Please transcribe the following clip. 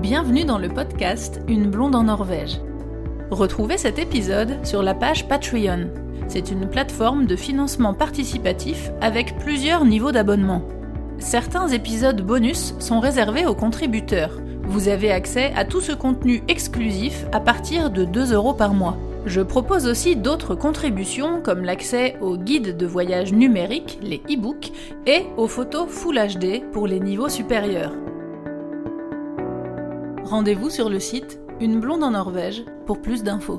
Bienvenue dans le podcast Une blonde en Norvège. Retrouvez cet épisode sur la page Patreon. C'est une plateforme de financement participatif avec plusieurs niveaux d'abonnement. Certains épisodes bonus sont réservés aux contributeurs. Vous avez accès à tout ce contenu exclusif à partir de 2 euros par mois. Je propose aussi d'autres contributions comme l'accès aux guides de voyage numériques, les e-books, et aux photos Full HD pour les niveaux supérieurs. Rendez-vous sur le site Une blonde en Norvège pour plus d'infos.